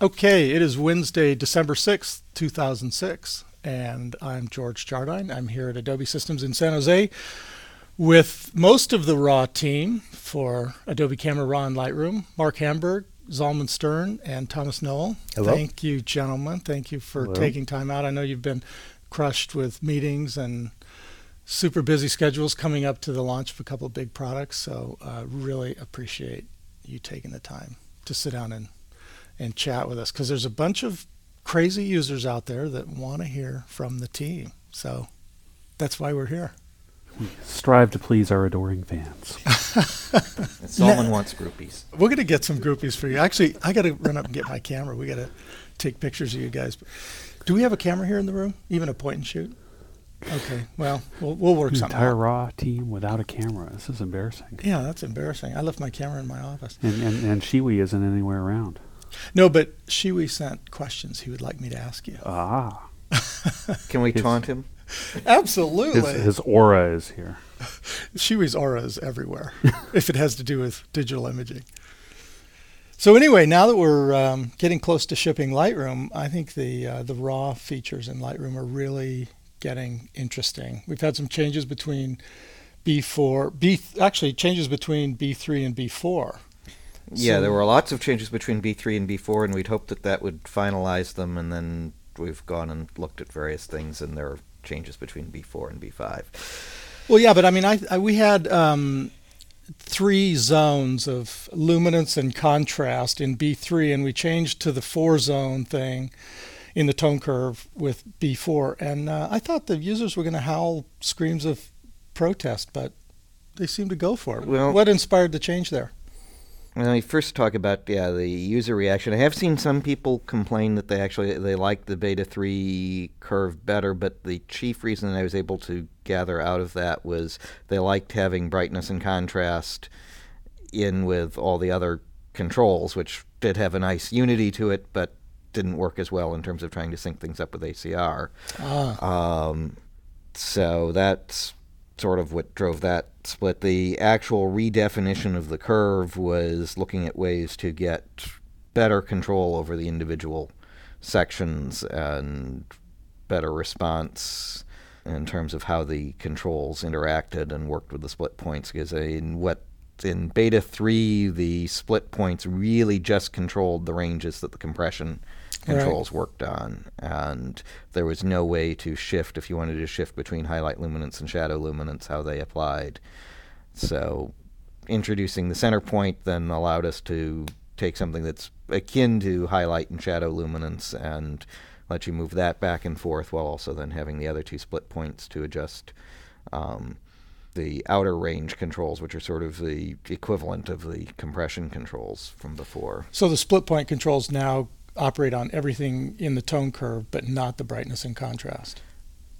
Okay, it is Wednesday, December 6th, 2006, and I'm George Jardine. I'm here at Adobe Systems in San Jose with most of the RAW team for Adobe Camera Raw and Lightroom Mark Hamburg, Zalman Stern, and Thomas Knoll. Hello. Thank you, gentlemen. Thank you for Hello. taking time out. I know you've been crushed with meetings and super busy schedules coming up to the launch of a couple of big products, so uh, really appreciate you taking the time to sit down and and chat with us because there's a bunch of crazy users out there that want to hear from the team. So that's why we're here. We strive to please our adoring fans. And Zalman wants groupies. We're gonna get some groupies for you. Actually, I got to run up and get my camera. We got to take pictures of you guys. Do we have a camera here in the room? Even a point and shoot? Okay. Well, we'll, we'll work The something entire out. raw team without a camera. This is embarrassing. Yeah, that's embarrassing. I left my camera in my office. And and, and Schewe isn't anywhere around. No, but Schewe sent questions he would like me to ask you. Ah, Can we His- taunt him? Absolutely. his his aura is here. Schewe's aura is everywhere if it has to do with digital imaging. So anyway, now that we're um, getting close to shipping Lightroom, I think the uh, the raw features in Lightroom are really getting interesting. We've had some changes between B4, B actually changes between B3 and B4. Yeah, So- there were lots of changes between B3 and B4, and we'd hoped that that would finalize them, and then we've gone and looked at various things, and there are changes between B4 and B5. Well, yeah, but I mean, I, I we had um, three zones of luminance and contrast in B3, and we changed to the four zone thing in the tone curve with B4. And uh, I thought the users were going to howl screams of protest, but they seem to go for it. Well- what inspired the change there? When we first talk about yeah the user reaction, I have seen some people complain that they actually they like the beta three curve better, but the chief reason I was able to gather out of that was they liked having brightness and contrast in with all the other controls, which did have a nice unity to it, but didn't work as well in terms of trying to sync things up with ACR. Ah, Um, so that's sort of what drove that split. The actual redefinition of the curve was looking at ways to get better control over the individual sections and better response in terms of how the controls interacted and worked with the split points. Because in what in beta three, the split points really just controlled the ranges that the compression Right. controls worked on, and there was no way to shift if you wanted to shift between highlight luminance and shadow luminance how they applied. So, introducing the center point then allowed us to take something that's akin to highlight and shadow luminance and let you move that back and forth while also then having the other two split points to adjust um, the outer range controls, which are sort of the equivalent of the compression controls from before. so the split point controls now operate on everything in the tone curve, but not the brightness and contrast.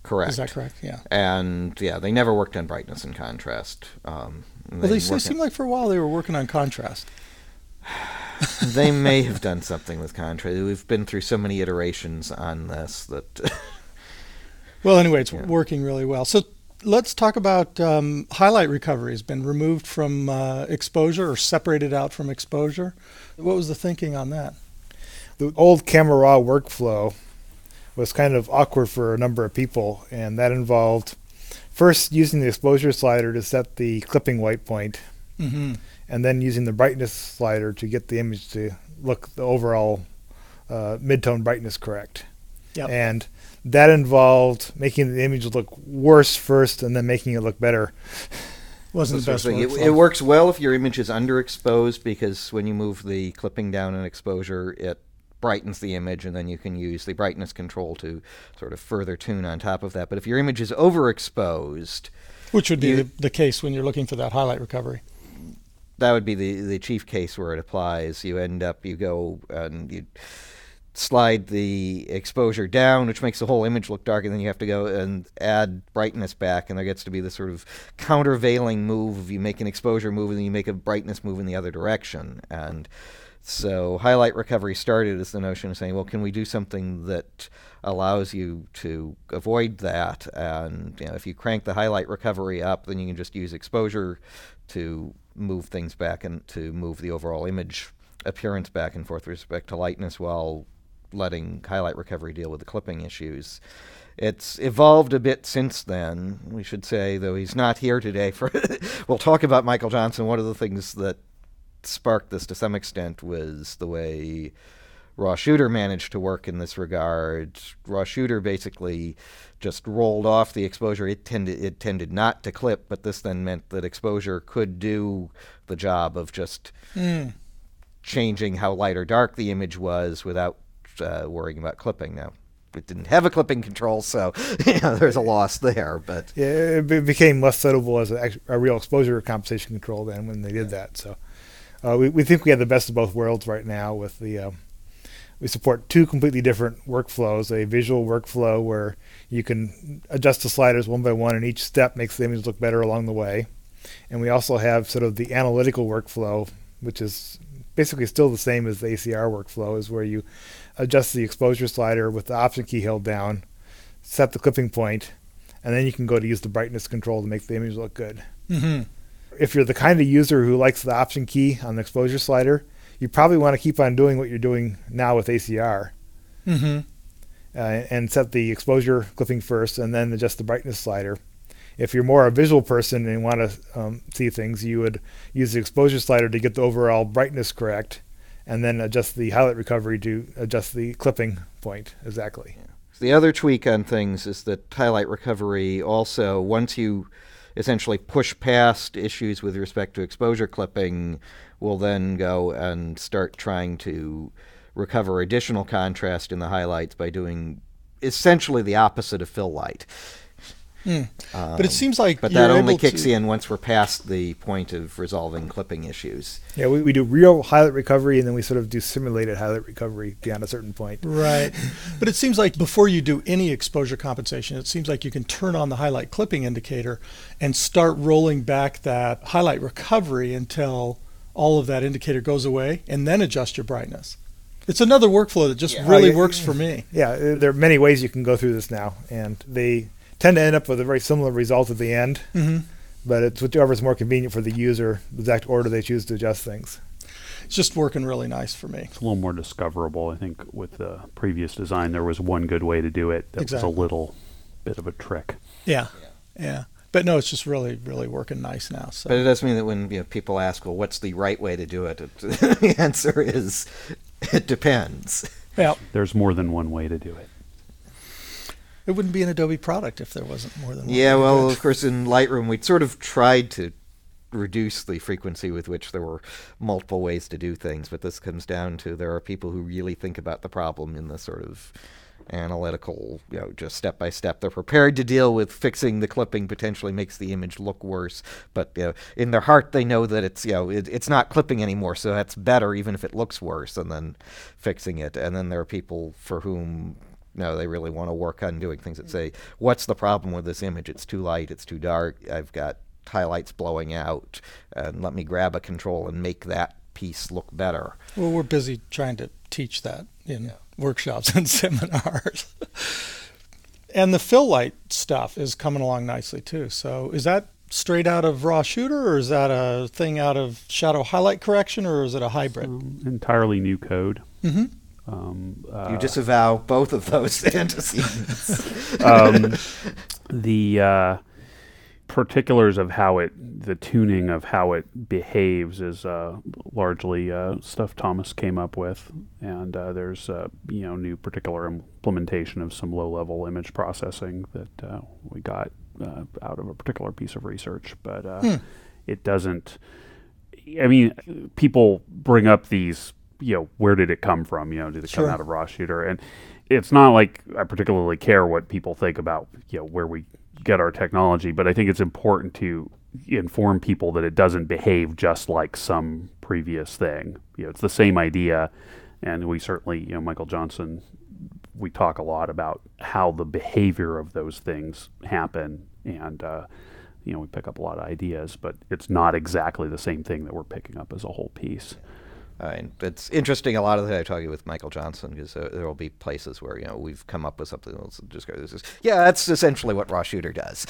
Correct. Is that correct? Yeah. and yeah, they never worked on brightness and contrast. Um, Well, they, they seem like for a while they were working on contrast. they may have done something with contrast. We've been through so many iterations on this that Well, anyway, it's Yeah. working really well. So let's talk about um, highlight recovery. Has been removed from uh, exposure or separated out from exposure. What was the thinking on that? The old Camera Raw workflow was kind of awkward for a number of people, and that involved first using the exposure slider to set the clipping white point, Mm-hmm. and then using the brightness slider to get the image to look the overall uh, mid-tone brightness correct. Yep. And that involved making the image look worse first, and then making it look better. Wasn't the best what I'm saying. workflow. it, it works well if your image is underexposed because when you move the clipping down in exposure, it brightens the image, and then you can use the brightness control to sort of further tune on top of that. But if your image is overexposed, Which would be you- the, the case when you're looking for that highlight recovery. that would be the the chief case where it applies. You end up you go and you slide the exposure down, which makes the whole image look dark, and then you have to go and add brightness back, and there gets to be this sort of countervailing move. You make an exposure move, and then you make a brightness move in the other direction, and so highlight recovery started as the notion of saying, well, can we do something that allows you to avoid that? And you know, if you crank the highlight recovery up, then you can just use exposure to move things back and to move the overall image appearance back and forth with respect to lightness while letting highlight recovery deal with the clipping issues. It's evolved a bit since then, we should say, though he's not here today. For we'll talk about Michael Jonsson. One of the things that sparked this to some extent was the way Raw Shooter managed to work in this regard. Raw Shooter basically just rolled off the exposure. It tended it tended not to clip, but this then meant that exposure could do the job of just Mm. changing how light or dark the image was without uh, worrying about clipping. Now, it didn't have a clipping control, so you know, there's a loss there. But Yeah, it became less suitable as a, a real exposure compensation control then when they did that. So uh, we, we think we have the best of both worlds right now with the. Um, we support two completely different workflows a visual workflow where you can adjust the sliders one by one, and each step makes the image look better along the way. And we also have sort of the analytical workflow, which is basically still the same as the ACR workflow, is where you adjust the exposure slider with the option key held down, set the clipping point, and then you can go to use the brightness control to make the image look good. hmm If you're the kind of user who likes the option key on the exposure slider, you probably want to keep on doing what you're doing now with ACR hmm uh, and set the exposure clipping first and then adjust the brightness slider. If you're more a visual person and want to um, see things, you would use the exposure slider to get the overall brightness correct and then adjust the highlight recovery to adjust the clipping point exactly. The other tweak on things is that highlight recovery also, once you essentially push past issues with respect to exposure clipping, will then go and start trying to recover additional contrast in the highlights by doing essentially the opposite of fill light. Mm. Um, But it seems like but that only kicks to- in once we're past the point of resolving clipping issues. Yeah, we, we do real highlight recovery and then we sort of do simulated highlight recovery beyond a certain point. Right. But it seems like before you do any exposure compensation, it seems like you can turn on the highlight clipping indicator and start rolling back that highlight recovery until all of that indicator goes away and then adjust your brightness. It's another workflow that just Yeah. really Oh, yeah. works for me. Yeah, there are many ways you can go through this now, and they tend to end up with a very similar result at the end. hmm But it's whichever is more convenient for the user, the exact order they choose to adjust things. It's just working really nice for me. It's a little more discoverable. I think with the previous design, there was one good way to do it. That Exactly. was a little bit of a trick. Yeah. Yeah. But no, it's just really, really working nice now. So But it does mean that when you know, people ask, well, what's the right way to do it? it the answer is, it depends. yeah, There's more than one way to do it. It wouldn't be an Adobe product if there wasn't more than one. Yeah, way to do well, of course, in Lightroom, we sort of tried to reduce the frequency with which there were multiple ways to do things, but this comes down to there are people who really think about the problem in the sort of analytical, you know, just step by step. They're prepared to deal with fixing the clipping potentially makes the image look worse, but you know, in their heart they know that it's you know it, it's not clipping anymore, so that's better even if it looks worse, and then fixing it. And then there are people for whom no, they really want to work on doing things that say, what's the problem with this image? It's too light, it's too dark, I've got highlights blowing out, and let me grab a control and make that piece look better. Well, we're busy trying to teach that in workshops and seminars. and the fill light stuff is coming along nicely too. So is that straight out of raw shooter or is that a thing out of shadow highlight correction or is it a hybrid? Um, entirely new code. hmm Um, uh, you disavow both of those antecedents. um, the uh, particulars of how it, the tuning of how it behaves, is uh, largely uh, stuff Thomas came up with, and uh, there's uh, you know new particular implementation of some low-level image processing that uh, we got uh, out of a particular piece of research, but uh, Hmm. it doesn't. I mean, people bring up these, you know, where did it come from? You know, did it Sure. come out of raw shooter? And it's not like I particularly care what people think about, you know, where we get our technology, but I think it's important to inform people that it doesn't behave just like some previous thing. You know, it's the same idea, and we certainly, you know, Michael Jonsson, we talk a lot about how the behavior of those things happen, and uh, you know, we pick up a lot of ideas, but it's not exactly the same thing that we're picking up as a whole piece. Uh, and it's interesting. A lot of that I talk with Michael Jonsson because uh, there will be places where you know we've come up with something else. and Just go, this is yeah, that's essentially what raw shooter does.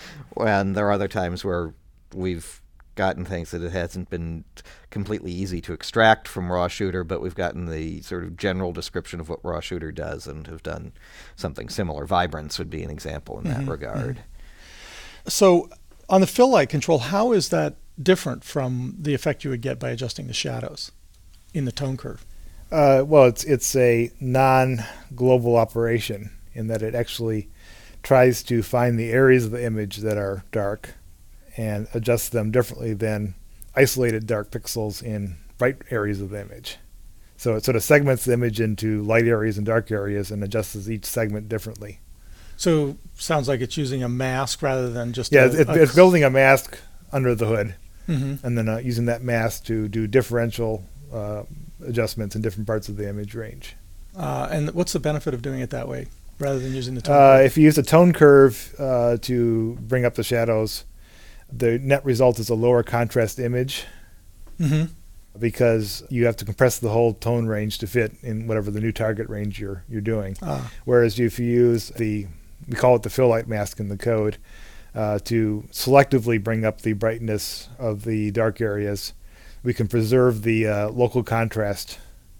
and there are other times where we've gotten things that it hasn't been completely easy to extract from raw shooter, but we've gotten the sort of general description of what raw shooter does and have done something similar. Vibrance would be an example in that regard. So on the fill light control, how is that different from the effect you would get by adjusting the shadows in the tone curve? Uh, well, it's it's a non-global operation in that it actually tries to find the areas of the image that are dark and adjust them differently than isolated dark pixels in bright areas of the image. So it sort of segments the image into light areas and dark areas and adjusts each segment differently. So sounds like it's using a mask rather than just Yeah, a, it's, a- it's building a mask under the hood Mhm. and then uh, using that mask to do differential uh, adjustments in different parts of the image range. Uh, and what's the benefit of doing it that way rather than using the tone Uh, if you use a tone curve uh, to bring up the shadows, the net result is a lower contrast image Mhm. because you have to compress the whole tone range to fit in whatever the new target range you're you're doing. Ah, Whereas if you use the we call it the fill light mask in the code uh, to selectively bring up the brightness of the dark areas, we can preserve the uh, local contrast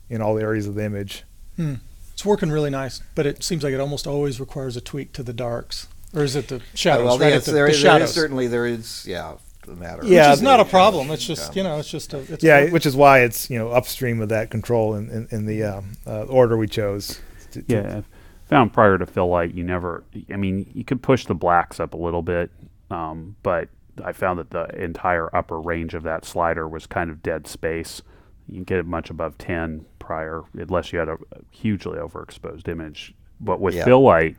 in all areas of the image. hmm. It's working really nice, but it seems like it almost always requires a tweak to the darks. Or is it the shadows? well, right yes, at the, there, the is- shadows. is certainly there is yeah the matter. Yeah, Which is not a problem. It's just, Yeah. you know, it's just a. It's Yeah, which is why it's you know upstream of that control in, in, in the um, uh, order we chose. to- to- Yeah, I've found prior to fill light, you never. I mean, you could push the blacks up a little bit, um, but I found that the entire upper range of that slider was kind of dead space. You can get it much above ten prior, unless you had a hugely overexposed image. But with Yeah. fill light,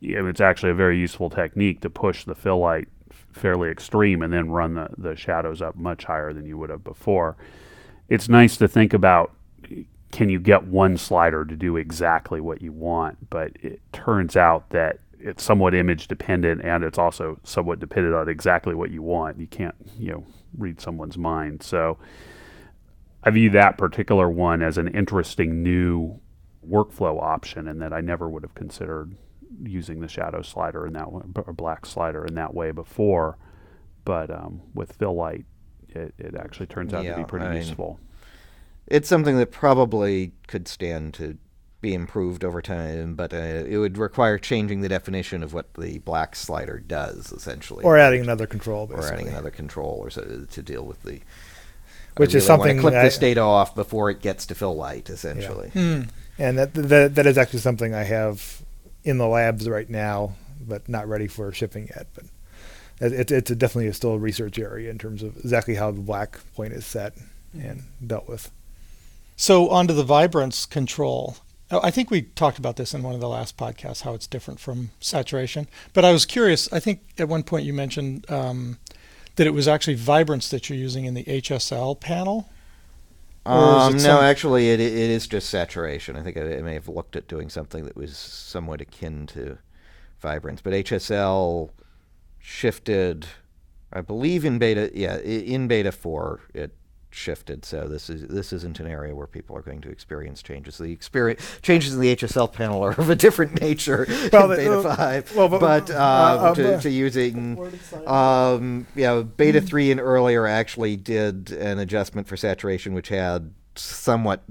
it's actually a very useful technique to push the fill light fairly extreme and then run the, the shadows up much higher than you would have before. It's nice to think about can you get one slider to do exactly what you want, but it turns out that it's somewhat image dependent and it's also somewhat dependent on exactly what you want. You can't, you know, read someone's mind. So I view that particular one as an interesting new workflow option and that I never would have considered using the shadow slider in that one, or black slider in that way before. But um, with fill light, it, it actually turns out to be pretty I mean, useful. It's something that probably could stand to be improved over time, but uh, it would require changing the definition of what the black slider does, essentially, or adding another control, or adding another control or so, to deal with the. Which I is really wanna something clip I- this data off before it gets to fill light, essentially. Hmm. and that, that that is actually something I have in the labs right now, but not ready for shipping yet. But it, it, it's a definitely still a research area in terms of exactly how the black point is set and dealt with. So onto the vibrance control. Oh, I think we talked about this in one of the last podcasts, how it's different from saturation. But I was curious. I think at one point you mentioned um, that it was actually vibrance that you're using in the HSL panel. Um, no, some- actually, it, it is just saturation. I think I, I may have looked at doing something that was somewhat akin to vibrance, but HSL shifted, I believe, in beta. Yeah, in beta four, it shifted. So this is this isn't an area where people are going to experience changes. The experience changes in the HSL panel are of a different nature Well, in beta uh, five. well, but- but uh, um, uh, to, but- to using um, yeah, beta three and earlier actually did an adjustment for saturation, which had somewhat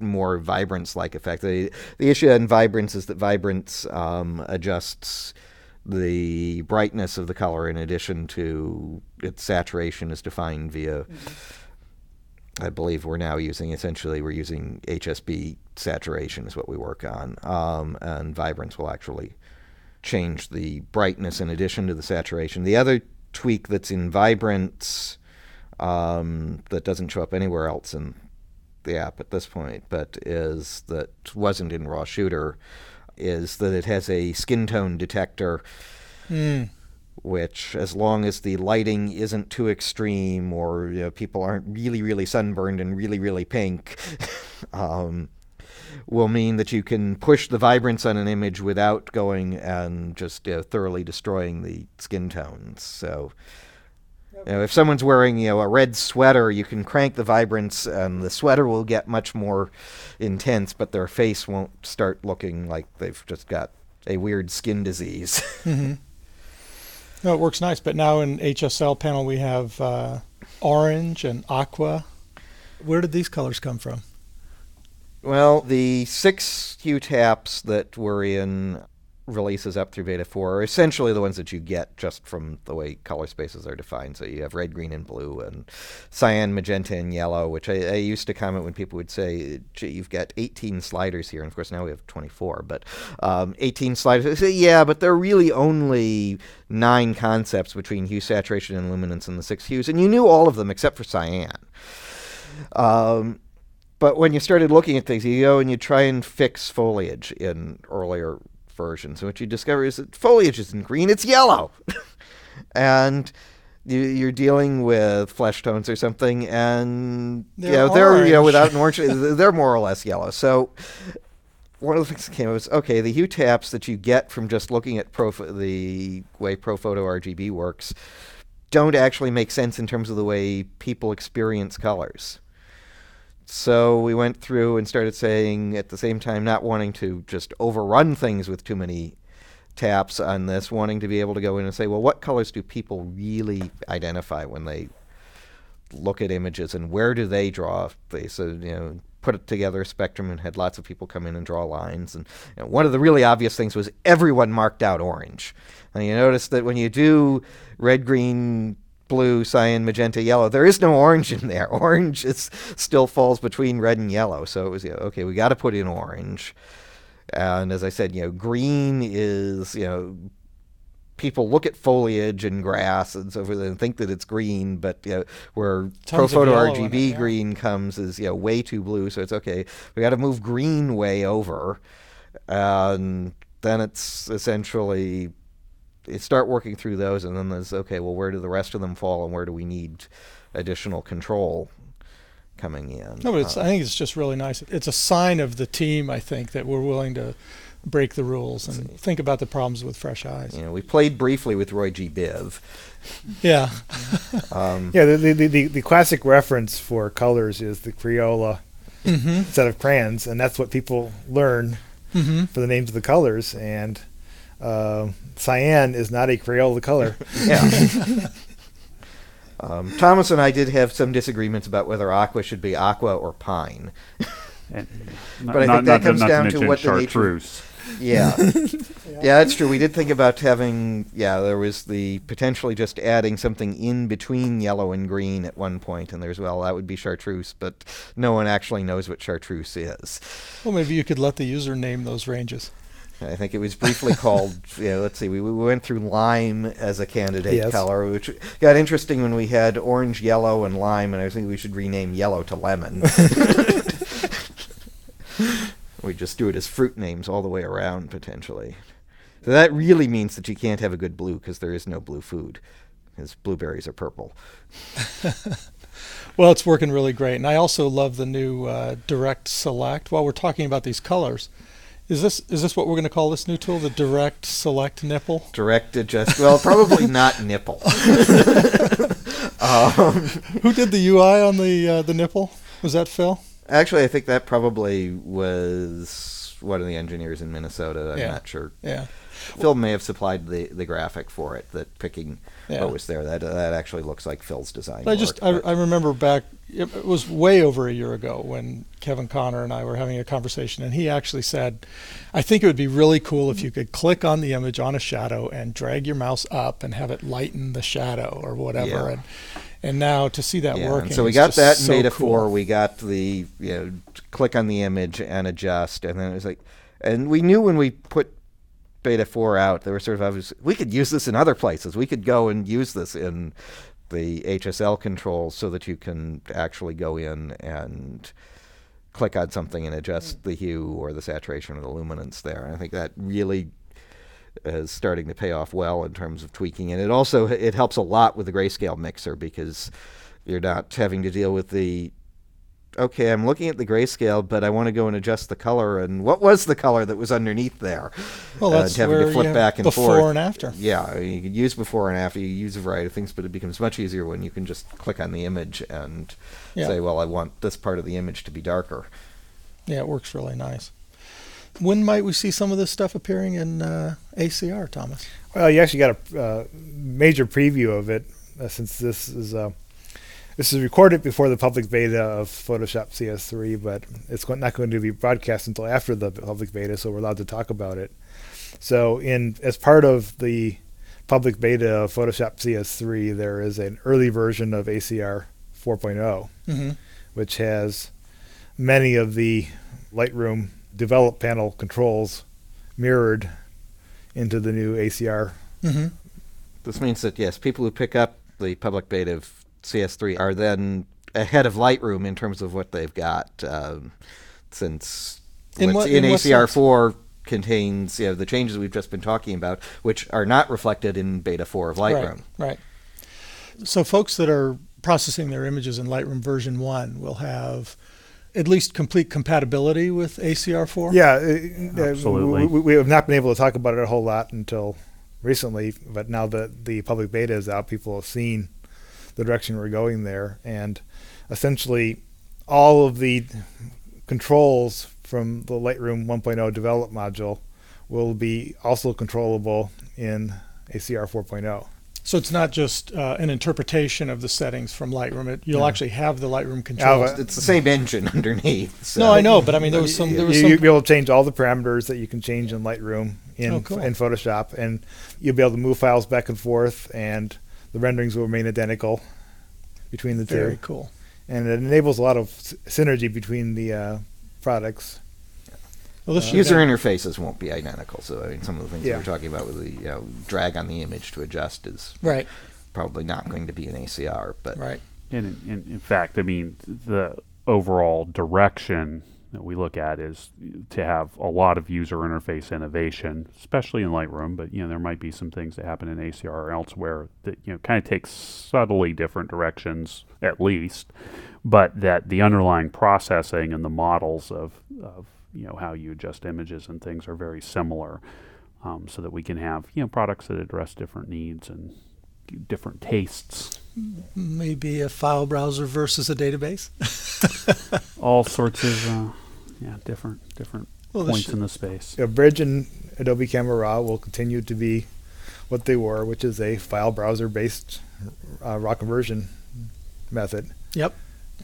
more vibrance-like effect. The the issue in vibrance is that vibrance um, adjusts the brightness of the color in addition to its saturation is defined via. I believe we're now using essentially we're using HSB saturation is what we work on, um, and vibrance will actually change the brightness in addition to the saturation. The other tweak that's in vibrance um, that doesn't show up anywhere else in the app at this point, but is that wasn't in raw shooter, is that it has a skin tone detector Hmm. Which, as long as the lighting isn't too extreme or you know, people aren't really, really sunburned and really, really pink, um, will mean that you can push the vibrance on an image without going and just uh, thoroughly destroying the skin tones. So. You know, if someone's wearing you know a red sweater, you can crank the vibrance, and the sweater will get much more intense, but their face won't start looking like they've just got a weird skin disease. hmm No, it works nice. But now in HSL panel we have uh, orange and aqua. Where did these colors come from? Well, the six hue taps that were in releases up through beta 4 are essentially the ones that you get just from the way color spaces are defined. So you have red, green, and blue, and cyan, magenta, and yellow, which I, I used to comment when people would say, you've got 18 sliders here. And of course, now we have 24, but um, 18 sliders. Say, yeah, but there are really only nine concepts between hue, saturation, and luminance in the six hues. And you knew all of them except for cyan. Um, but when you started looking at things, you go and you try and fix foliage in earlier versions. What you discover is that foliage isn't green, it's yellow. and you, are dealing with flesh tones or something, and they're you know, they're you know without an orange, they're more or less yellow. So one of the things that came up was okay, the hue taps that you get from just looking at Prof- the way ProPhoto RGB works don't actually make sense in terms of the way people experience colors. So we went through and started saying at the same time, not wanting to just overrun things with too many taps on this, wanting to be able to go in and say, well, what colors do people really identify when they look at images and where do they draw? They so you know put it together a spectrum and had lots of people come in and draw lines. And know, one of the really obvious things was everyone marked out orange. And you notice that when you do red, green, blue, cyan, magenta, yellow. There is no orange in there. Orange is still falls between red and yellow. So it was you know, okay. We got to put in orange. And as I said, you know, green is you know people look at foliage and grass and so forth and think that it's green, but you know, where Tons ProPhoto RGB it, yeah. green comes is you know way too blue. So it's okay. We got to move green way over, and then it's essentially start working through those, and then there's okay. Well, where do the rest of them fall, and where do we need additional control coming in? No, but it's, Uh, I think it's just really nice. It's a sign of the team, I think, that we're willing to break the rules and think about the problems with fresh eyes. you know, we played briefly with Roy G. Biv. Yeah. Um, Yeah, the, the, the, the classic reference for colors is the Crayola mm-hmm. set of crayons, and that's what people learn Mm-hmm. for the names of the colors. And uh, cyan is not a Crayola color. yeah. Um, Thomas and I did have some disagreements about whether aqua should be aqua or pine. And But I think that comes down to what the nature- chartreuse. Yeah. yeah, that's true. We did think about having, yeah, there was the potentially just adding something in between yellow and green at one point, and there's, well, that would be chartreuse, but no one actually knows what chartreuse is. Well, maybe you could let the user name those ranges. I think it was briefly called, yeah, let's see, we, we went through lime as a candidate Yes. color, which got interesting when we had orange, yellow, and lime, and I was thinking we should rename yellow to lemon. we just do it as fruit names all the way around, potentially. So that really means that you can't have a good blue because there is no blue food, because blueberries are purple. Well, it's working really great, and I also love the new uh, Direct Select. While we're talking about these colors, is this is this what we're going to call this new tool, the Direct Select nipple? Direct adjust, well, probably not nipple. um, Who did the UI on the uh, the nipple? Was that Phil? Actually, I think that probably was one of the engineers in Minnesota. I'm Yeah. not sure. Yeah, Phil may have supplied the, the graphic for it. That picking yeah. what was there. That that actually looks like Phil's design. I just I, I remember back it, it was way over a year ago when Kevin Connor and I were having a conversation and he actually said I think it would be really cool if you could click on the image on a shadow and drag your mouse up and have it lighten the shadow or whatever Yeah. and and now to see that yeah, and working so we got that in so Beta cool. Four. We got the you know click on the image and adjust, and then it was like, and we knew when we put Beta Four out, there were sort of obvious, we could use this in other places. We could go and use this in the HSL controls so that you can actually go in and click on something and adjust mm. the hue or the saturation or the luminance there. And I think that really is starting to pay off well in terms of tweaking, and it also it helps a lot with the grayscale mixer because you're not having to deal with the okay, I'm looking at the grayscale, but I want to go and adjust the color. And what was the color that was underneath there? well uh, that's having to where flip you have back and before forth. and after Yeah, you can use before and after. You use a variety of things, but it becomes much easier when you can just click on the image and Yeah. say, well, I want this part of the image to be darker. yeah it works really nice when might we see some of this stuff appearing in uh, ACR Thomas Well, you actually got a uh, major preview of it uh, since this is uh, this is recorded before the public beta of Photoshop CS3, but it's not going to be broadcast until after the public beta, so we're allowed to talk about it. So, in as part of the public beta of Photoshop CS3, there is an early version of ACR 4.0, Mm-hmm. which has many of the Lightroom develop panel controls mirrored into the new ACR. Mm-hmm. This means that yes, people who pick up the public beta of CS3 are then ahead of Lightroom in terms of what they've got, um, since In what- in, in ACR4 contains you know, the changes we've just been talking about, which are not reflected in Beta 4 of Lightroom. Right, right. So folks that are processing their images in Lightroom version 1 will have at least complete compatibility with ACR4? Yeah, uh, uh, Absolutely. We, we have not been able to talk about it a whole lot until recently, but now that the public beta is out, people have seen the direction we're going there, and essentially all of the controls from the Lightroom 1.0 develop module will be also controllable in ACR 4.0. So it's not just uh, an interpretation of the settings from Lightroom. It, you'll No. actually have the Lightroom controls. but- It's the same engine underneath. So. no, I know, but I mean there was some. There was you, some. will be able to change all the parameters that you can change in Lightroom in Oh, cool. in Photoshop, and you'll be able to move files back and forth, and the renderings will remain identical between the Very two, cool. and it enables a lot of s- synergy between the uh, products. Well, this should User be- interfaces won't be identical. So I mean, some of the things Yeah. we we're talking about with the you know, drag on the image to adjust is right, probably not going to be an ACR. But right. And in, in, in fact, I mean, the overall direction that we look at is to have a lot of user interface innovation, especially in Lightroom. But you know, there might be some things that happen in ACR or elsewhere that you know kind of take subtly different directions, at least. But that the underlying processing and the models of, of you know how you adjust images and things are very similar, um, so that we can have you know products that address different needs and different tastes. Maybe a file browser versus a database. all sorts of uh, yeah different different Well, points should- in the space. Yeah, Bridge and Adobe Camera Raw will continue to be what they were, which is a file browser based uh, raw conversion method, Yep.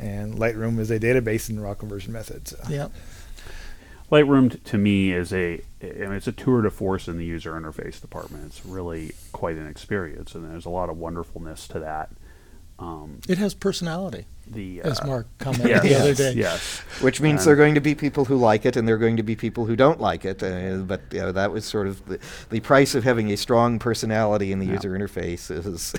and Lightroom is a database and raw conversion method. So. Yep. Lightroom to me is a I mean, it's a tour de force in the user interface department. It's really quite an experience, and there's a lot of wonderfulness to that. Um, It has personality, the as uh, Mark commented yes, the other day. yes, Which means And- there are going to be people who like it, and there are going to be people who don't like it. Uh, but you know, that was sort of the, the price of having a strong personality in the Yeah. user interface. Is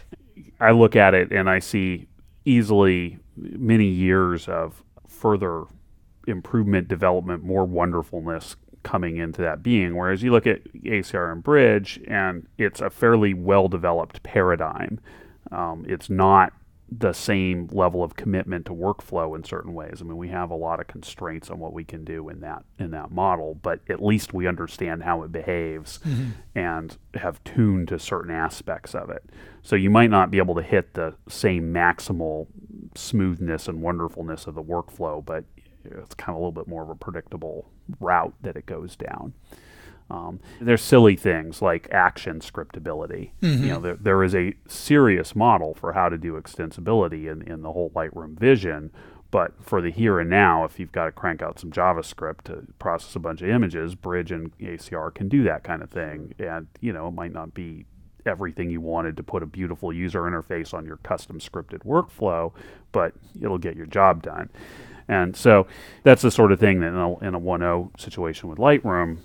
I look at it and I see easily many years of further improvement, development, more wonderfulness coming into that being. Whereas you look at ACR and Bridge, and it's a fairly well developed paradigm. Um, it's not the same level of commitment to workflow in certain ways. I mean, we have a lot of constraints on what we can do in that in that model, but at least we understand how it behaves and have tuned to certain aspects of it. So you might not be able to hit the same maximal smoothness and wonderfulness of the workflow, but it's kind of a little bit more of a predictable route that it goes down. Um, there's silly things like action scriptability. You know, there, there is a serious model for how to do extensibility in, in the whole Lightroom vision. But for the here and now, if you've got to crank out some JavaScript to process a bunch of images, Bridge and ACR can do that kind of thing. And, you know, it might not be everything you wanted to put a beautiful user interface on your custom scripted workflow, but it'll get your job done. And so that's the sort of thing that in a, in a 1.0 situation with Lightroom,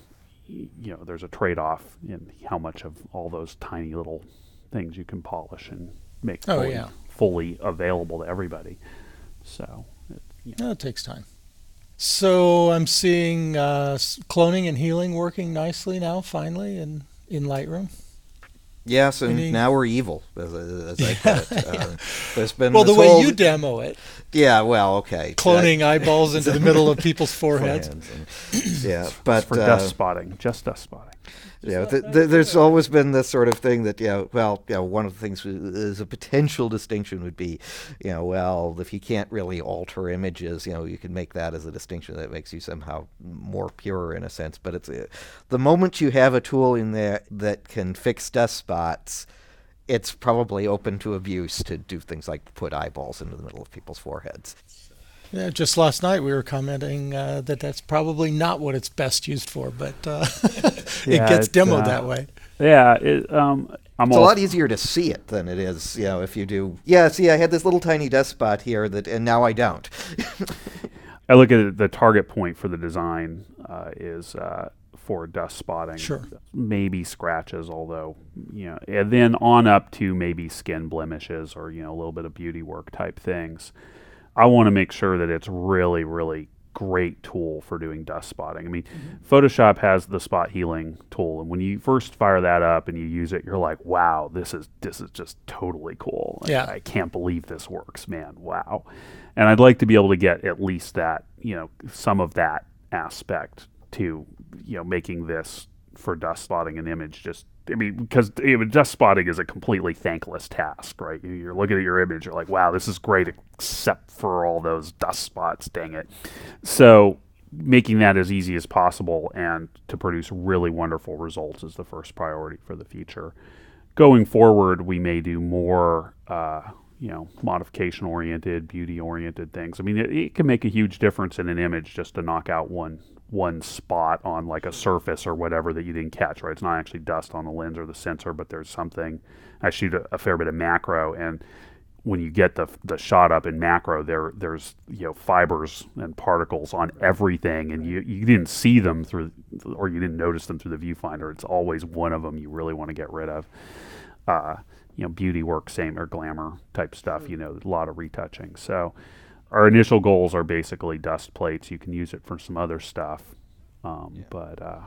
you know, there's a trade-off in how much of all those tiny little things you can polish and make Oh, fully, yeah. fully available to everybody. So, it, you know, No, it takes time. So I'm seeing uh, cloning and healing working nicely now, finally, in, in Lightroom. Yes, and Any- now we're evil, as, as I put it. Uh, there's been Well, the way whole- you demo it, yeah, well, okay, cloning eyeballs into the middle of people's foreheads. Foreheads and- yeah, but for uh, dust spotting, just dust spotting. Yeah, th- th- there's always been this sort of thing that, yeah, well, yeah, one of the things is a potential distinction would be, you know, well, if you can't really alter images, you know, you can make that as a distinction that makes you somehow more pure in a sense. But it's uh, the moment you have a tool in there that can fix dust spots, it's probably open to abuse to do things like put eyeballs into the middle of people's foreheads. Yeah, just last night we were commenting uh, that that's probably not what it's best used for, but uh, Yeah, it gets demoed uh, that way. Yeah, it, um, I'm It's a lot easier to see it than it is, you know, if you do. Yeah, see, I had this little tiny dust spot here that, and now I don't. I look at it, the target point for the design uh, is uh, for dust spotting. Sure. Maybe scratches, although you know, and then on up to maybe skin blemishes or you know a little bit of beauty work type things. I want to make sure that it's really, really great tool for doing dust spotting. I mean, mm-hmm. Photoshop has the spot healing tool, and when you first fire that up and you use it, you're like, "Wow, this is this is just totally cool." Like, Yeah. I can't believe this works, man. Wow. And I'd like to be able to get at least that, you know, some of that aspect to, you know, making this for dust spotting an image just I mean, because dust spotting is a completely thankless task, right? You- You're looking at your image, you're like, wow, this is great, except for all those dust spots, dang it. So, making that as easy as possible and to produce really wonderful results is the first priority for the future. Going forward, we may do more, uh, you know, modification oriented, beauty oriented things. I mean, it, it can make a huge difference in an image just to knock out one one spot on like a surface or whatever that you didn't catch. Right? It's not actually dust on the lens or the sensor, but there's something. I shoot a, a fair bit of macro and when you get the the shot up in macro, there there's you know fibers and particles on everything, and you you didn't see them through, or you didn't notice them through the viewfinder. It's always one of them you really want to get rid of. Uh, you know, beauty work, same or glamour type stuff. You know, a lot of retouching. So, our initial goals are basically dust plates. You can use it for some other stuff, um, but uh,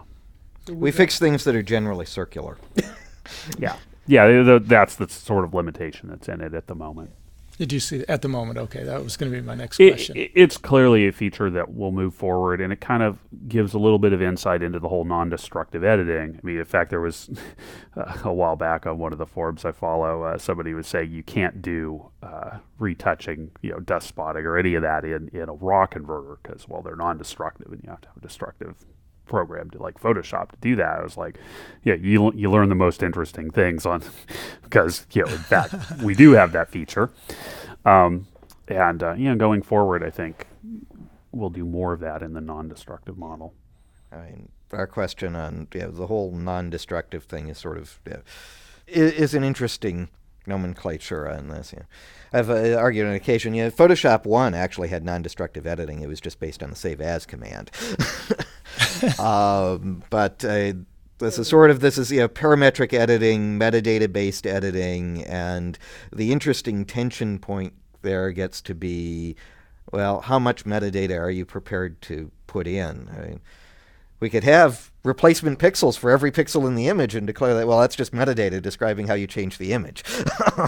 We fix things that are generally circular. yeah, yeah, th- th- that's the sort of limitation that's in it at the moment. Did you see at the moment? Okay, that was going to be my next It, question. it- it's clearly a feature that will move forward, and it kind of gives a little bit of insight into the whole non-destructive editing. I mean, in fact, there was uh, a while back on one of the forums I follow, uh, somebody was saying you can't do uh, retouching, you know, dust spotting or any of that in, in a raw converter because, well, they're non-destructive, and you have to have a destructive program to like Photoshop to do that. I was like, yeah, you you learn the most interesting things on because you know fact we do have that feature, um, and uh, you know going forward, I think we'll do more of that in the non-destructive model. I mean, our question on you know, the whole non-destructive thing is sort of yeah, i- is an interesting nomenclature on this. You know. I've uh, argued on occasion. You know, Photoshop One actually had non-destructive editing. It was just based on the save as command. um, but uh, this is sort of this is you know, parametric editing, metadata-based editing, and the interesting tension point there gets to be, well, how much metadata are you prepared to put in? I mean, we could have replacement pixels for every pixel in the image and declare that well that's just metadata describing how you change the image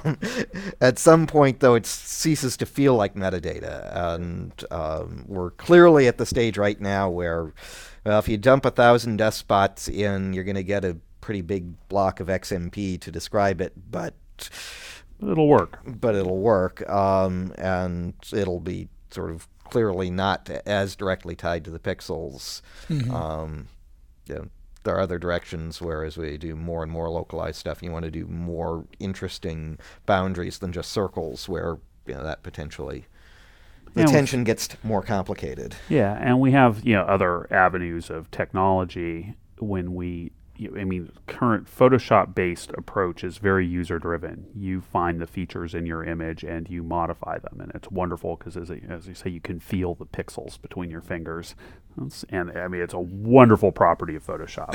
at some point though it ceases to feel like metadata and um, we're clearly at the stage right now where well if you dump a thousand dust spots in you're going to get a pretty big block of xmp to describe it but It'll work. but it'll work, um, and it'll be sort of clearly not as directly tied to the pixels. Um, you know, there are other directions where, as we do more and more localized stuff, you want to do more interesting boundaries than just circles, where you know that potentially the well- tension gets more complicated. Yeah, and we have you know other avenues of technology when we. You, I mean, current Photoshop-based approach is very user-driven. You find the features in your image and you modify them, and it's wonderful because, as, as you say, you can feel the pixels between your fingers, It's- and I mean, it's a wonderful property of Photoshop.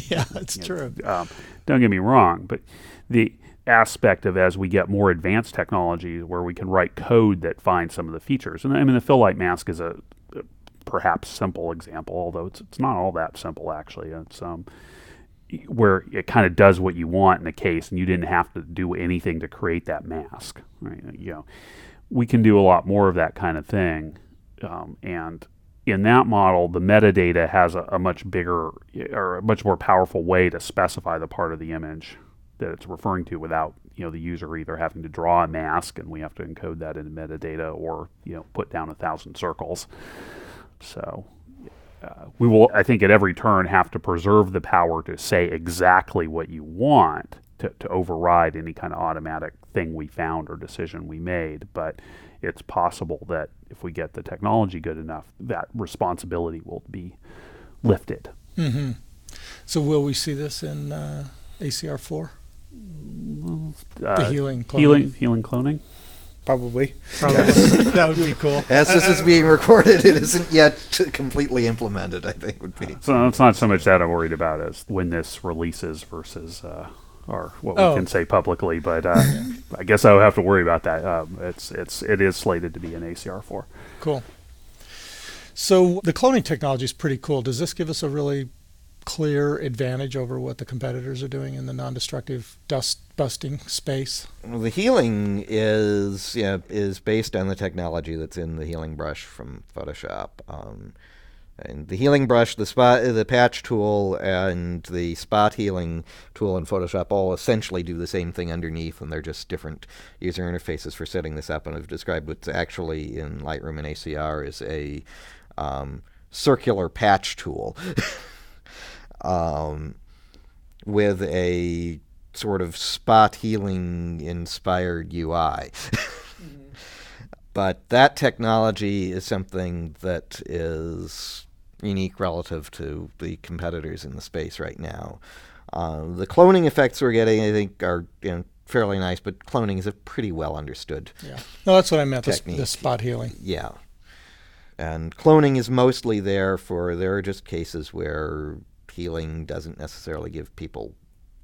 yeah, that's true. um, don't get me wrong, but the aspect of as we get more advanced technology where we can write code that finds some of the features, and I mean the fill light mask is a, a perhaps simple example, although it's it's not all that simple actually. It's um where it kind of does what you want in the case, and you didn't have to do anything to create that mask, right? You know, we can do a lot more of that kind of thing, um, and in that model, the metadata has a, a much bigger or a much more powerful way to specify the part of the image that it's referring to without you know the user either having to draw a mask and we have to encode that in metadata or you know put down a thousand circles. So uh, we will, I think, at every turn have to preserve the power to say exactly what you want to, to override any kind of automatic thing we found or decision we made. But it's possible that if we get the technology good enough, that responsibility will be lifted. Mm-hmm. So will we see this in uh, ACR four? Uh, the healing, cloning? healing, healing cloning. Probably. Probably. that would be cool. As this is being recorded, it isn't yet completely implemented. I think would be. So it's not so much that I'm worried about as when this releases versus uh, or what we Oh. can say publicly. But uh, I guess I would have to worry about that. Um, it's it's it is slated to be an ACR four. Cool. So the cloning technology is pretty cool. Does this give us a really clear advantage over what the competitors are doing in the non-destructive dust busting space? Well, the healing is yeah is based on the technology that's in the healing brush from Photoshop. Um, and the healing brush, the spot, the patch tool, and the spot healing tool in Photoshop all essentially do the same thing underneath, and they're just different user interfaces for setting this up. And I've described what's actually in Lightroom and ACR is a um, circular patch tool um, with a sort of spot healing inspired UI. But that technology is something that is unique relative to the competitors in the space right now. Uh, the cloning effects we're getting, I think, are you know, fairly nice, but cloning is a pretty well understood Yeah. No, that's what I meant. The, s- the spot healing. yeah. And cloning is mostly there for there are just cases where healing doesn't necessarily give people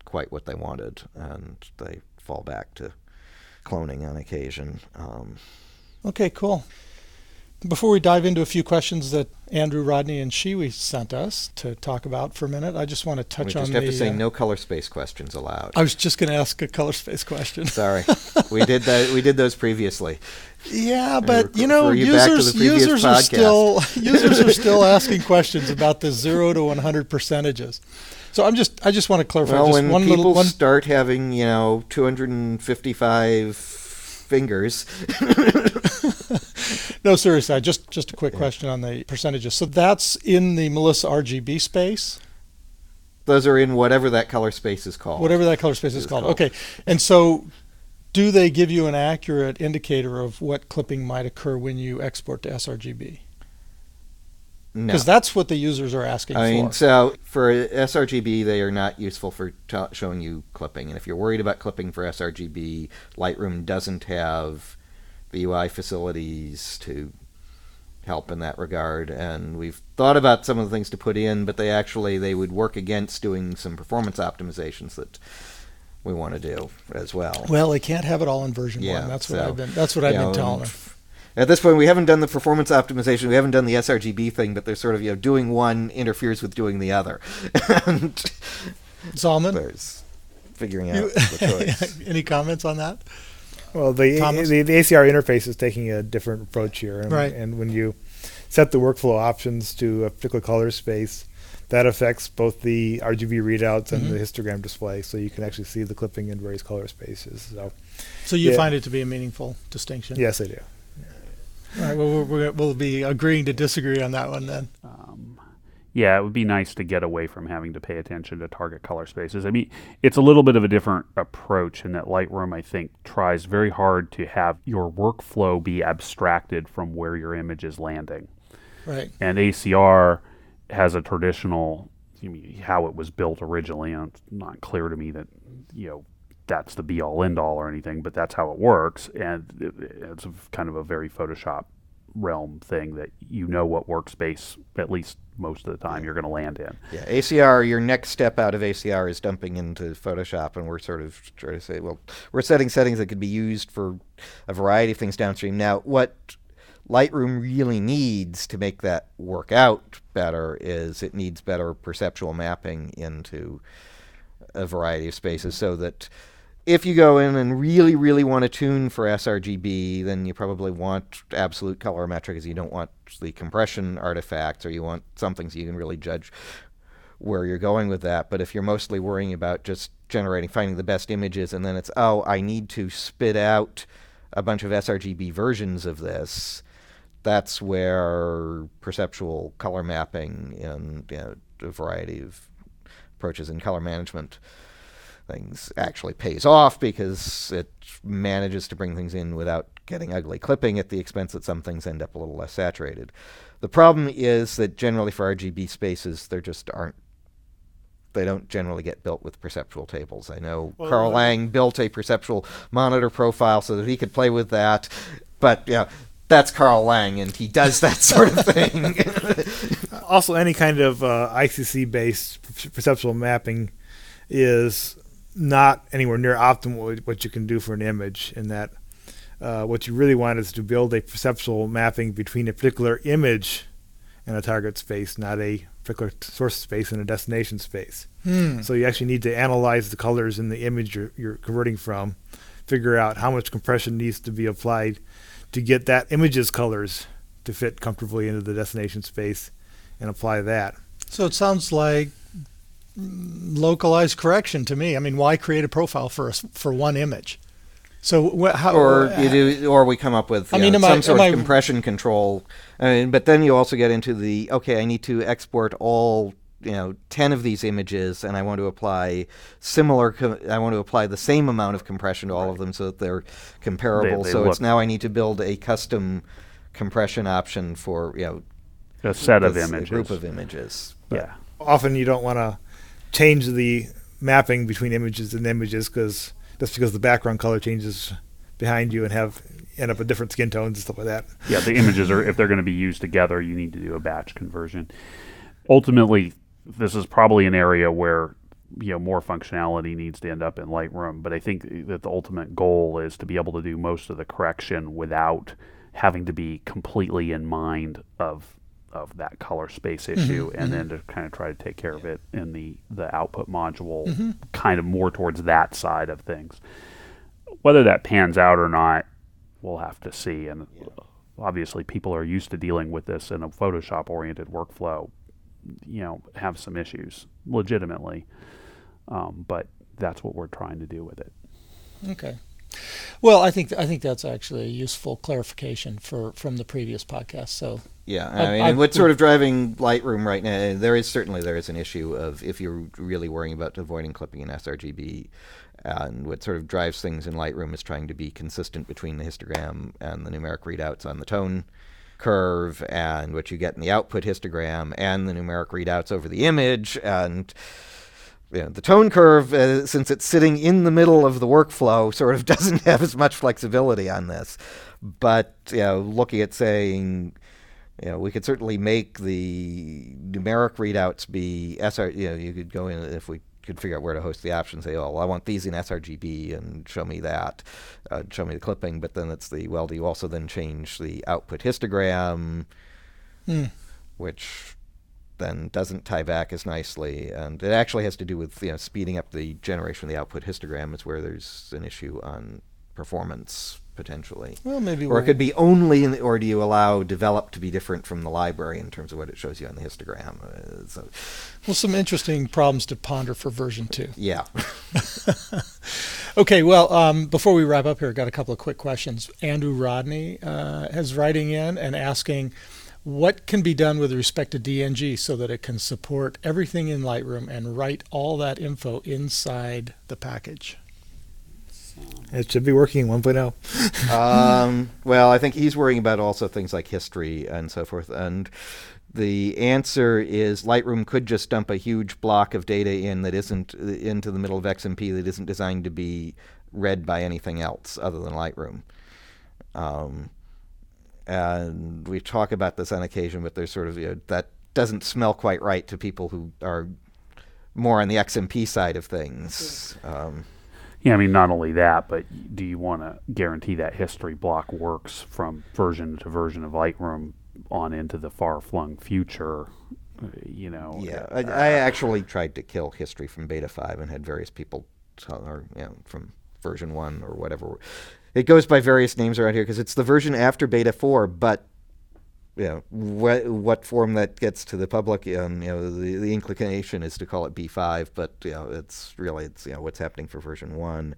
quite what they wanted, and they fall back to cloning on occasion. Um, Okay, cool. Before we dive into a few questions that Andrew, Rodney, and Schewe sent us to talk about for a minute, I just want to we touch just on Just have the. to say uh, no color space questions allowed. I was just going to ask a color space question. Sorry, we did that. We did those previously. Yeah, but you know, you users users are still users are still asking questions about the zero to one hundred percentages. So I'm just I just want to clarify Well, just when one people little one. start having you know 255 fingers, No, seriously, I just just a quick question on the percentages. So that's in the Melissa RGB space, those are in whatever that color space is called. whatever that color space is It's called. called. Okay, and so do they give you an accurate indicator of what clipping might occur when you export to sRGB? No. Because that's what the users are asking I mean, for. so for sRGB, they are not useful for t- showing you clipping. And if you're worried about clipping for sRGB, Lightroom doesn't have the UI facilities to help in that regard. And we've thought about some of the things to put in, but they actually they would work against doing some performance optimizations that we want to do as well. Well, they can't have it all in version Yeah, one. That's what so, I've been. That's what I've know, been telling and her. At this point, we haven't done the performance optimization. We haven't done the sRGB thing, but they're sort of you know doing one interferes with doing the other, and Zalman, there's figuring out you- the choice. any comments on that? Well, the, the the ACR interface is taking a different approach here, and, Right. and when you set the workflow options to a particular color space, that affects both the RGB readouts and Mhm. the histogram display, so you can actually see the clipping in various color spaces. So, So you Yeah. find it to be a meaningful distinction? yes, I do. All right. Well, we're, we're, we'll be agreeing to disagree on that one then. Um, yeah, it would be nice to get away from having to pay attention to target color spaces. I mean, it's a little bit of a different approach in that Lightroom, I think, tries very hard to have your workflow be abstracted from where your image is landing. Right. And ACR has a traditional, I mean, how it was built originally, and it's not clear to me that, you know, that's the be all end all or anything, but that's how it works. And it, it's a, kind of a very Photoshop realm thing that you know what workspace, at least most of the time, you're going to land in. Yeah, ACR. Your next step out of ACR is dumping into Photoshop, and we're sort of trying to say, well, we're setting settings that could be used for a variety of things downstream. Now, what Lightroom really needs to make that work out better is it needs better perceptual mapping into a variety of spaces so that if you go in and really, really want to tune for sRGB, then you probably want absolute colorimetric because you don't want the compression artifacts or you want something so you can really judge where you're going with that. But if you're mostly worrying about just generating, finding the best images, and then it's, oh, I need to spit out a bunch of sRGB versions of this, that's where perceptual color mapping and you know, a variety of approaches in color management things actually pays off because it manages to bring things in without getting ugly clipping at the expense that some things end up a little less saturated. The problem is that generally for RGB spaces, there just aren't. They don't generally get built with perceptual tables. I know Well, Karl Lang built a perceptual monitor profile so that he could play with that, but yeah, that's Karl Lang, and he does that sort of thing. also any kind of uh, ICC based perceptual mapping is not anywhere near optimal what you can do for an image in that uh, what you really want is to build a perceptual mapping between a particular image and a target space, not a particular source space and a destination space. Hmm. So you actually need to analyze the colors in the image you're, you're converting from, figure out how much compression needs to be applied to get that image's colors to fit comfortably into the destination space and apply that. So it sounds like localized correction to me. I mean, why create a profile for us for one image? So wh- how? or you do, or we come up with I mean, know, am I- some sort of I- compression control. I mean, but then you also get into the okay, I need to export all you know ten of these images, and I want to apply similar. Co- I want to apply the same amount of compression to all of them so that they're comparable. they so it's now I need to build a custom compression option for you know a set of images. a group of images. yeah. Often you don't want to change the mapping between images and images because that's because the background color changes behind you and have end up with different skin tones and stuff like that. yeah, the images are if they're going to be used together, you need to do a batch conversion. Ultimately, this is probably an area where you know more functionality needs to end up in Lightroom, but I think that the ultimate goal is to be able to do most of the correction without having to be completely in mind of of that color space mm-hmm, issue and then mm-hmm. to kind of try to take care of it in the the output module mm-hmm. kind of more towards that side of things whether that pans out or not, we'll have to see. And obviously, people are used to dealing with this in a Photoshop oriented workflow. You know, have some issues legitimately, um, but that's what we're trying to do with it. Okay. Well, I think I think that's actually a useful clarification for from the previous podcast. So Yeah, I- mean, I and what's sort of driving Lightroom right now? There is certainly there is an issue of if you're really worrying about avoiding clipping in sRGB, and what sort of drives things in Lightroom is trying to be consistent between the histogram and the numeric readouts on the tone curve, and what you get in the output histogram and the numeric readouts over the image, and you know, the tone curve, uh, since it's sitting in the middle of the workflow, sort of doesn't have as much flexibility on this. But you know, looking at saying, you know, we could certainly make the numeric readouts be SR. You know, you could go in if we could figure out where to host the option. Say, oh, well, I want these in sRGB, and show me that, uh, show me the clipping. But then it's the well, do you also then change the output histogram, Hmm. which then doesn't tie back as nicely, and it actually has to do with you know speeding up the generation of the output histogram. Is where there's an issue on performance potentially. well, maybe Or we'll, it could be only, in the, or do you allow develop to be different from the library in terms of what it shows you on the histogram? Uh, so, well some interesting problems to ponder for version two. yeah. Okay, well, um, before we wrap up here, I got a couple of quick questions. Andrew Rodney uh, is writing in and asking, what can be done with respect to DNG so that it can support everything in Lightroom and write all that info inside the package? It should be working 1.0. um, well, I think he's worrying about also things like history and so forth. And the answer is Lightroom could just dump a huge block of data in that isn't into the middle of XMP that isn't designed to be read by anything else other than Lightroom. Um, and we talk about this on occasion, but there's sort of you know, that doesn't smell quite right to people who are more on the XMP side of things. Um, Yeah, I mean, not only that, but do you want to guarantee that history block works from version to version of Lightroom on into the far flung future? Uh, You know, Yeah, uh, I, I actually tried to kill history from Beta Five and had various people tell, or you know, from version one or whatever. It goes by various names around here because it's the version after Beta Four, but you know what what form that gets to the public. Um, you know, the, the inclination is to call it B five, but you know, it's really it's you know what's happening for version one.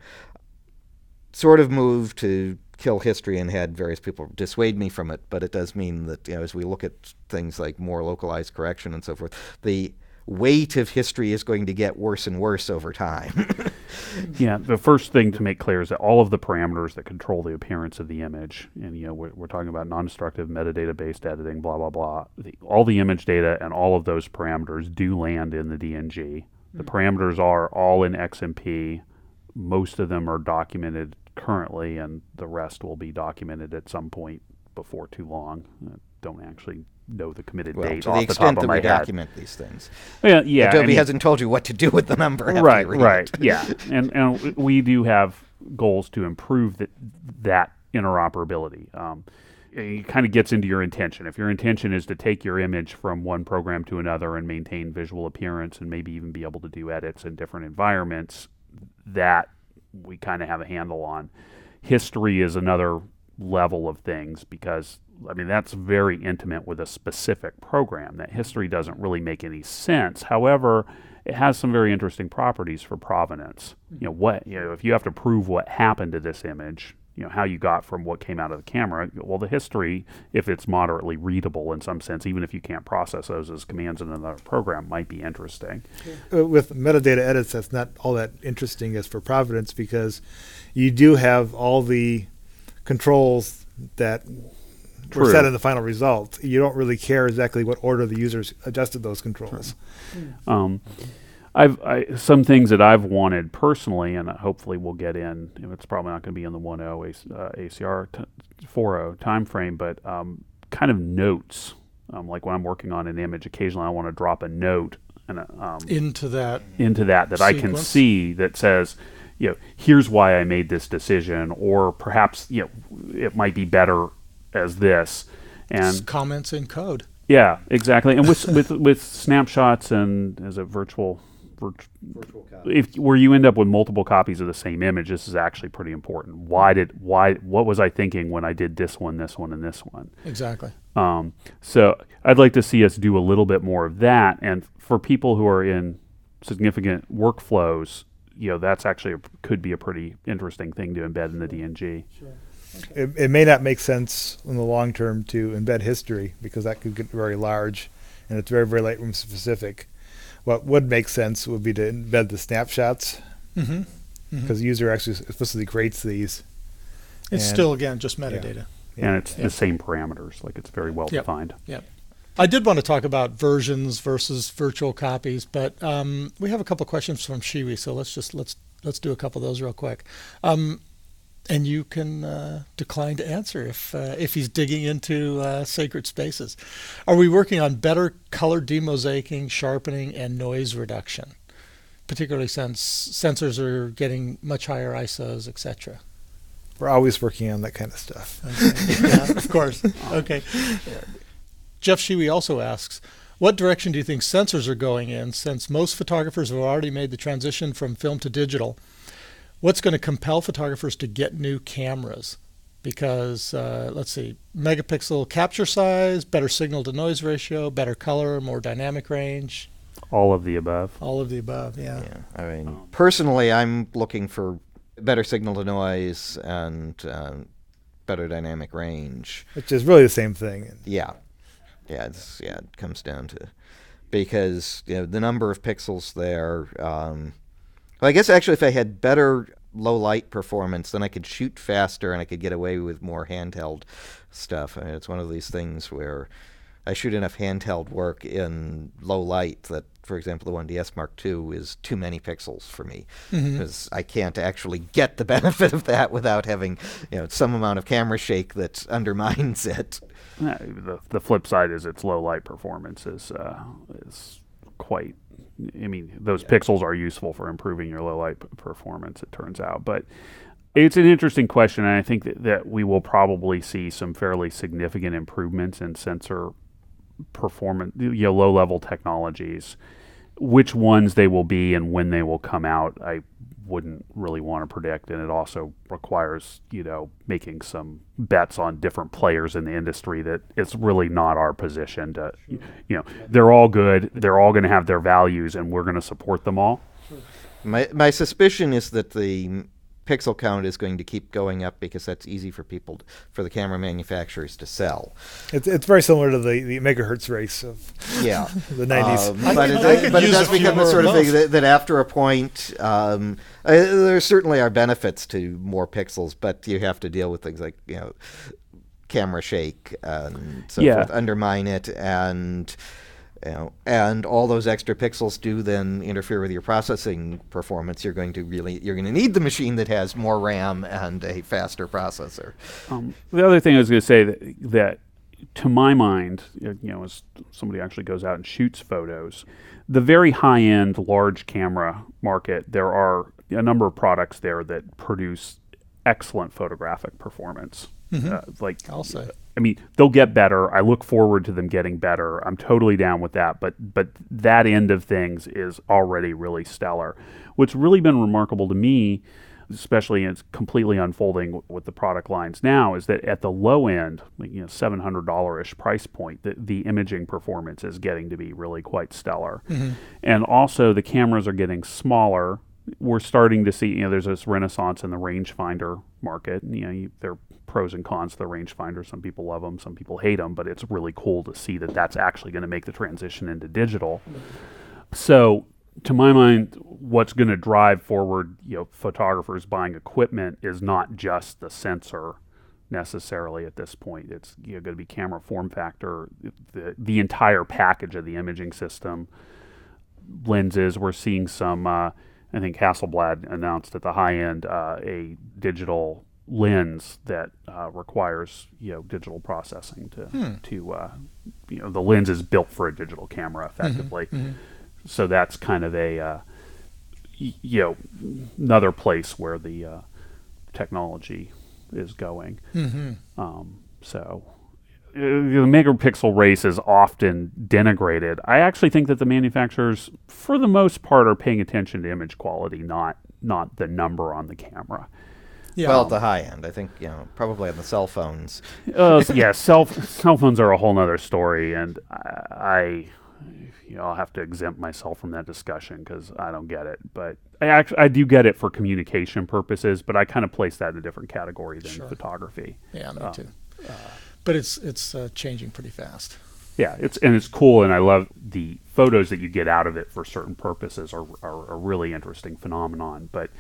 Sort of moved to kill history and had various people dissuade me from it, but it does mean that you know as we look at things like more localized correction and so forth, the weight of history is going to get worse and worse over time. yeah, the first thing to make clear is that all of the parameters that control the appearance of the image, and you know, we're, we're talking about non-destructive metadata-based editing, blah blah blah. The, all the image data and all of those parameters do land in the DNG. The hmm. parameters are all in XMP. Most of them are documented currently, and the rest will be documented at some point before too long. I don't actually know the committed well, date to the extent that we head. document these things. Yeah, yeah. Adobe hasn't told you what to do with the number. right right yeah and and we do have goals to improve that that interoperability um, it kind of gets into your intention if your intention is to take your image from one program to another and maintain visual appearance and maybe even be able to do edits in different environments that we kind of have a handle on history is another level of things because I mean that's very intimate with a specific program. That history doesn't really make any sense. However, it has some very interesting properties for provenance. You know what you know if you have to prove what happened to this image, you know how you got from what came out of the camera. Well, the history, if it's moderately readable in some sense, even if you can't process those as commands in another program, might be interesting. Uh, with metadata edits, that's not all that interesting as for provenance because you do have all the controls that were True. set in the final result. You don't really care exactly what order the users adjusted those controls. Um, I've I, some things that I've wanted personally, and hopefully we'll get in. It's probably not going to be in the 1.0 AC, uh, ACR t- 4.0 time frame, but um, kind of notes. Um, like when I'm working on an image, occasionally I want to drop a note and um, into that. into that that I can see that says, you know, here's why I made this decision, or perhaps you know, it might be better as this. And s- comments in code. yeah, exactly. And with with with snapshots and as a virtual, virt- if where you end up with multiple copies of the same image, this is actually pretty important. Why did why what was I thinking when I did this one, this one, and this one? Exactly. Um, so I'd like to see us do a little bit more of that. And for people who are in significant workflows, you know, that's actually a, could be a pretty interesting thing to embed in the DNG. It, it may not make sense in the long term to embed history because that could get very large and it's very, very Lightroom specific. What would make sense would be to embed the snapshots because the user actually explicitly creates these. It's And- still again just metadata. And it's Yeah. the same parameters, like it's very well Yep. defined. I did want to talk about versions versus virtual copies, but um, we have a couple questions from Schewe, so let's just let's let's do a couple of those real quick. Um, and you can uh, decline to answer if uh, if he's digging into uh, sacred spaces. Are we working on better color demosaicing, sharpening, and noise reduction, particularly since sensors are getting much higher ISOs, etc. We're always working on that kind of stuff. Okay. yeah, of course. Okay. Jeff Schewe also asks, what direction do you think sensors are going in since most photographers have already made the transition from film to digital? What's going to compel photographers to get new cameras? Because, uh, let's see, megapixel capture size, better signal to noise ratio, better color, more dynamic range, All of the above. all of the above. Yeah. Yeah, I mean, personally, I'm looking for better signal to noise and um, better dynamic range. Which is really the same thing. Yeah, yeah, it's, yeah. It comes down to because you know the number of pixels there. Um, well, I guess actually, if I had better low light performance, then I could shoot faster and I could get away with more handheld stuff. I mean, it's one of these things where I shoot enough handheld work in low light that, for example, the 1DS Mark II is too many pixels for me because I can't actually get the benefit of that without having you know some amount of camera shake that undermines it. Uh, the the flip side is its low light performance is uh, is quite. I mean, those pixels are useful for improving your low light p- performance. It turns out, but it's an interesting question, and I think that, that we will probably see some fairly significant improvements in sensor performance, you know, low level technologies. Which ones they will be and when they will come out, I wouldn't really want to predict, and it also requires you know making some bets on different players in the industry that it's really not our position to you know they're all good, they're all going to have their values, and we're going to support them all. My my suspicion is that the pixel count is going to keep going up because that's easy for people, to, for the camera manufacturers to sell. It's it's very similar to the, the megahertz race of Yeah. the 90s. Um, but could- it, I but it does become the sort of of thing that, that after a point, um, uh, there certainly are benefits to more pixels, but you have to deal with things like, you know, camera shake and so Yeah. forth, undermine it, and you know, and all those extra pixels do then interfere with your processing performance. You're going to really, you're going to need the machine that has more RAM and a faster processor. Um, the other thing I was going to say that, that, to my mind, you know, as somebody actually goes out and shoots photos, the very high-end large camera market, there are a number of products there that produce excellent photographic performance. Uh, like I'll say. I mean, they'll get better. I look forward to them getting better. I'm totally down with that. But but that end of things is already really stellar. What's really been remarkable to me, especially it's completely unfolding with the product lines now, is that at the low end, you know, seven hundred dollar ish price point, the, the imaging performance is getting to be really quite stellar. Mm-hmm. And also the cameras are getting smaller. We're starting to see, you know, there's this renaissance in the rangefinder market. You know, you, there are pros and cons to the rangefinder. Some people love them, some people hate them, but it's really cool to see that that's actually going to make the transition into digital. So, to my mind, what's going to drive forward, you know, photographers buying equipment is not just the sensor necessarily at this point. It's you know, going to be camera form factor, the the entire package of the imaging system, lenses. We're seeing some. Uh, I think Hasselblad announced at the high end uh, a digital lens that uh, requires you know digital processing to to uh, you know the lens is built for a digital camera effectively. So that's kind of a uh, y- you know another place where the uh, technology is going. Mm-hmm. Um, so the megapixel race is often denigrated. I actually think that the manufacturers, for the most part, are paying attention to image quality, not not the number on the camera. Yeah. Well, at the high end, I think you know probably on the cell phones. Uh, yeah, cell cell phones are a whole other story, and I, I you know, I'll have to exempt myself from that discussion because I don't get it. But I actually I do get it for communication purposes, but I kind of place that in a different category than Sure. photography. yeah, me um, too. but it's it's uh, changing pretty fast. Yeah, it's and it's cool, and I love the photos that you get out of it for certain purposes are are a really interesting phenomenon. But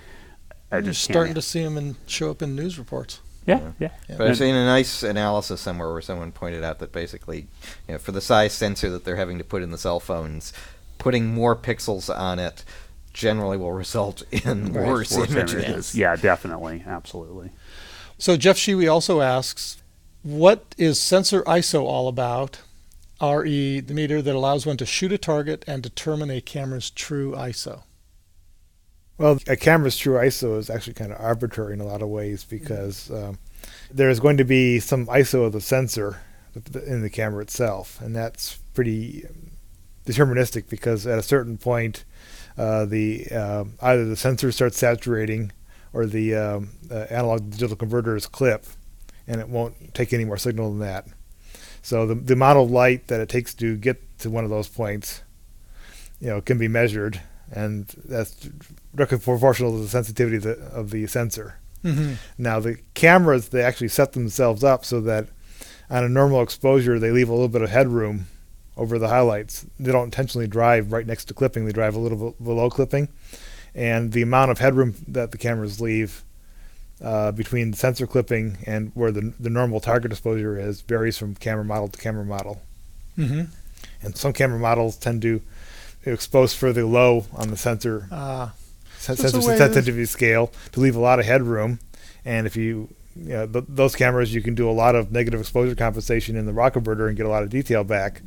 I You're just starting to see them and show up in news reports. Yeah, yeah. But I've seen a nice analysis somewhere where someone pointed out that basically, you know, for the size sensor that they're having to put in the cell phones, putting more pixels on it generally will result in Right. worse, Worse images. images. Yeah, definitely, absolutely. So Jeff Schewe also asks, what is sensor ISO all about? RE, the meter that allows one to shoot a target and determine a camera's true ISO. Well, a camera's true ISO is actually kind of arbitrary in a lot of ways because um, there's going to be some ISO of the sensor in the camera itself, and that's pretty um, deterministic because at a certain point, uh, the um either the sensor starts saturating or the um, uh, analog digital is clip, and it won't take any more signal than that. So the the amount of light that it takes to get to one of those points, you know, can be measured, and that's directly proportional to the sensitivity of the, of the sensor. Mm-hmm. Now the cameras they actually set themselves up so that on a normal exposure they leave a little bit of headroom over the highlights. They don't intentionally drive right next to clipping; they drive a little bit below clipping, and the amount of headroom that the cameras leave uh, between sensor clipping and where the the normal target exposure is varies from camera model to camera model. Mm-hmm. And some camera models tend to expose further low on the sensor Uh, sen- So sensor sensitivity scale to leave a lot of headroom. And if you, you know, th- those cameras, you can do a lot of negative exposure compensation in the converter and get a lot of detail back.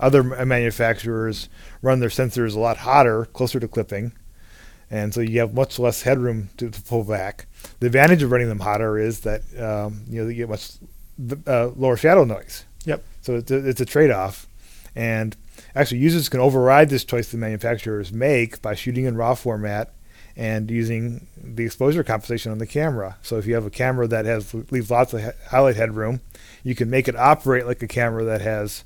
Other m- manufacturers run their sensors a lot hotter, closer to clipping, and so you have much less headroom to, to pull back. The advantage of running them hotter is that um, you know you get much uh, lower shadow noise. Yep. So it's a, it's a trade-off, and actually users can override this choice the manufacturers make by shooting in raw format and using the exposure compensation on the camera. So if you have a camera that has leaves lots of highlight headroom, you can make it operate like a camera that has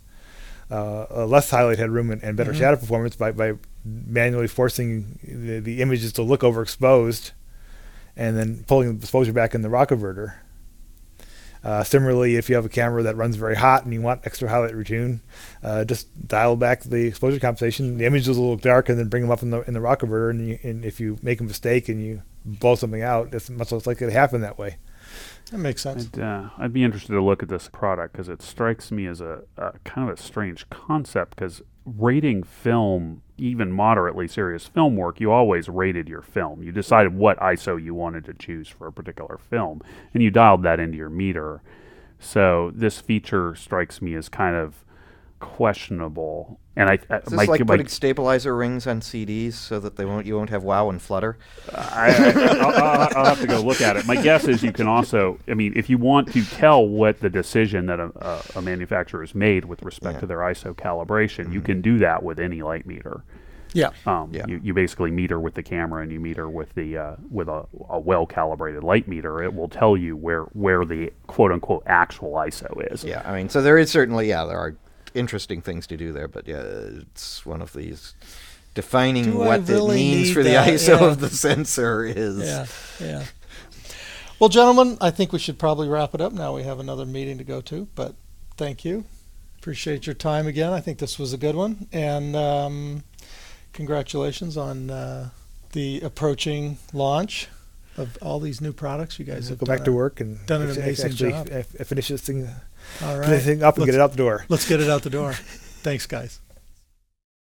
uh, a less highlight headroom and, and better Mhm. shadow performance by, by manually forcing the, the images to look overexposed and then pulling the exposure back in the raw converter. Uh, similarly, if you have a camera that runs very hot and you want extra highlight retune, uh, just dial back the exposure compensation. The images will look dark, and then bring them up in the in the raw converter. And, you, and if you make a mistake and you blow something out, it's much less likely to happen that way. That makes sense. I'd, uh, I'd be interested to look at this product because it strikes me as a, a kind of a strange concept because rating film, even moderately serious film work, you always rated your film. You decided what ISO you wanted to choose for a particular film, and you dialed that into your meter. So this feature strikes me as kind of questionable. And I, I Is this my, like my- putting stabilizer rings on CDs so that they won't you won't have wow and flutter? I, I, I'll, I'll, I'll have to go look at it. My guess is you can also, I mean, if you want to tell what the decision that a, a, a manufacturer has made with respect Yeah. to their ISO calibration, you can do that with any light meter. Yeah. Um, Yeah. you, you basically meter with the camera and you meter with the uh, with a, a well calibrated light meter. It will tell you where where the quote unquote actual ISO is. Yeah, I mean, so there is certainly yeah there are interesting things to do there, but yeah, it's one of these defining Do what really it means need for the that? ISO Yeah. of the sensor is. Yeah, yeah. Well, gentlemen, I think we should probably wrap it up now. We have another meeting to go to, but thank you. Appreciate your time again. I think this was a good one, and um, congratulations on uh, the approaching launch of all these new products. You guys So have go back done to work and done an amazing actually job. f- f- finish this thing, All right, thing up and Let's- get it out the door. let's get it out the door. Thanks, guys.